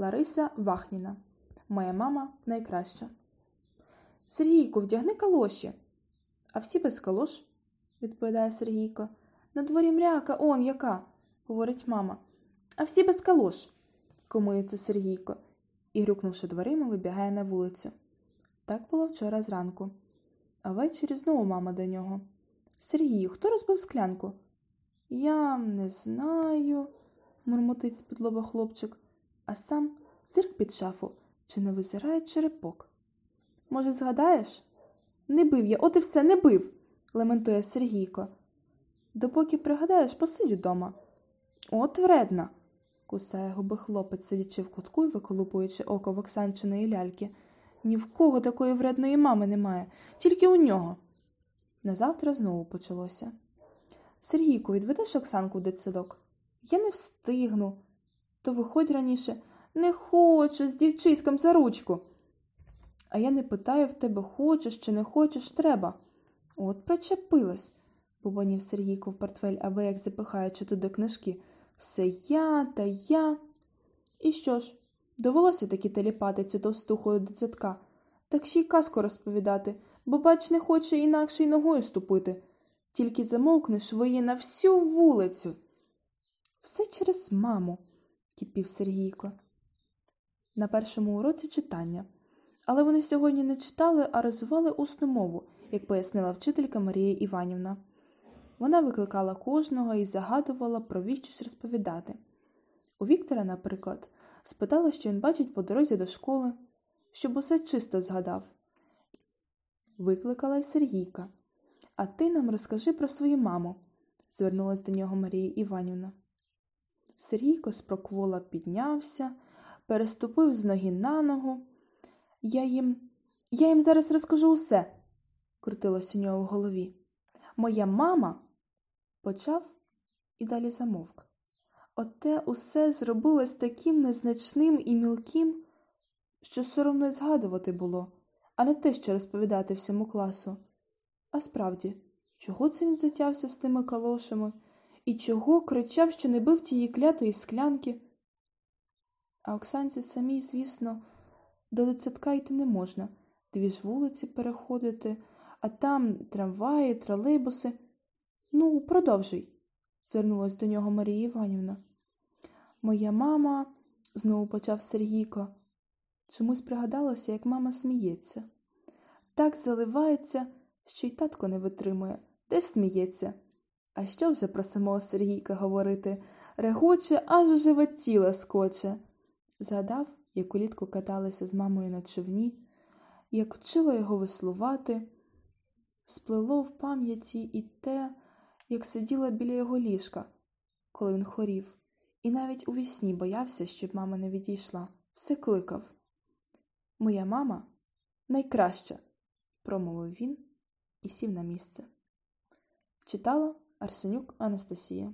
Лариса Вахніна. Моя мама найкраща. Сергійку, вдягни калоші. А всі без калош, відповідає Сергійко. На дворі мряка, он яка, говорить мама. А всі без калош, комується Сергійко і, грюкнувши дверима, вибігає на вулицю. Так було вчора зранку. А ввечері знову мама до нього. Сергію, хто розбив склянку? Я не знаю, мурмотить з-під хлопчик, а сам зирк під шафу чи не визирає черепок. Може, згадаєш? Не бив я, от і все, не бив, лементує Сергійко. Допоки пригадаєш, посидь удома. От вредна, кусає губи хлопець, сидячи в кутку і виколупуючи око в Оксанчиної ляльки. Ні в кого такої вредної мами немає, тільки у нього. Назавтра знову почалося. Сергійку, відведеш Оксанку в дитсадок? Я не встигну. То виходь раніше. Не хочу з дівчиськом за ручку. А я не питаю в тебе, хочеш чи не хочеш, треба. От причепилась, бубонів Сергійко в портфель, аби як запихаючи туди книжки. Все я та я. І що ж, довелося таки теліпати цю товстуху до дитсадка, так ще й казку розповідати, бо бач, не хоче інакше й ногою ступити. Тільки замовкнеш виє на всю вулицю. Все через маму, кипів Сергійко. На першому уроці читання. Але вони сьогодні не читали, а розвивали усну мову, як пояснила вчителька Марія Іванівна. Вона викликала кожного і загадувала про віщось розповідати. У Віктора, наприклад, спитала, що він бачить по дорозі до школи, щоб усе чисто згадав. Викликала й Сергійка. А ти нам розкажи про свою маму, звернулась до нього Марія Іванівна. Сергійко спроквола піднявся, переступив з ноги на ногу. Я їм я їм зараз розкажу усе, крутилось у нього в голові. Моя мама почав і далі замовк. Оте усе зробилось таким незначним і мілким, що соромно й згадувати було, а не те, що розповідати всьому класу. А справді, чого це він затявся з тими калошами і чого кричав, що не бив тієї клятої склянки? А Оксанці самій, звісно, до дитсадка йти не можна, дві ж вулиці переходити, а там трамваї, тролейбуси. Ну, продовжуй, звернулась до нього Марія Іванівна. Моя мама, знову почав Сергійко. Чомусь пригадалося, як мама сміється. Так заливається, що й татко не витримує, теж сміється. А що вже про самого Сергійка говорити? Регоче, аж у живе тіло скоче. Згадав, як улітку каталися з мамою на човні, як вчила його веслувати, сплело в пам'яті і те, як сиділа біля його ліжка, коли він хворів, і навіть у вісні боявся, щоб мама не відійшла, все кликав. Моя мама найкраща, промовив він і сів на місце. Читала Арсенюк Анастасія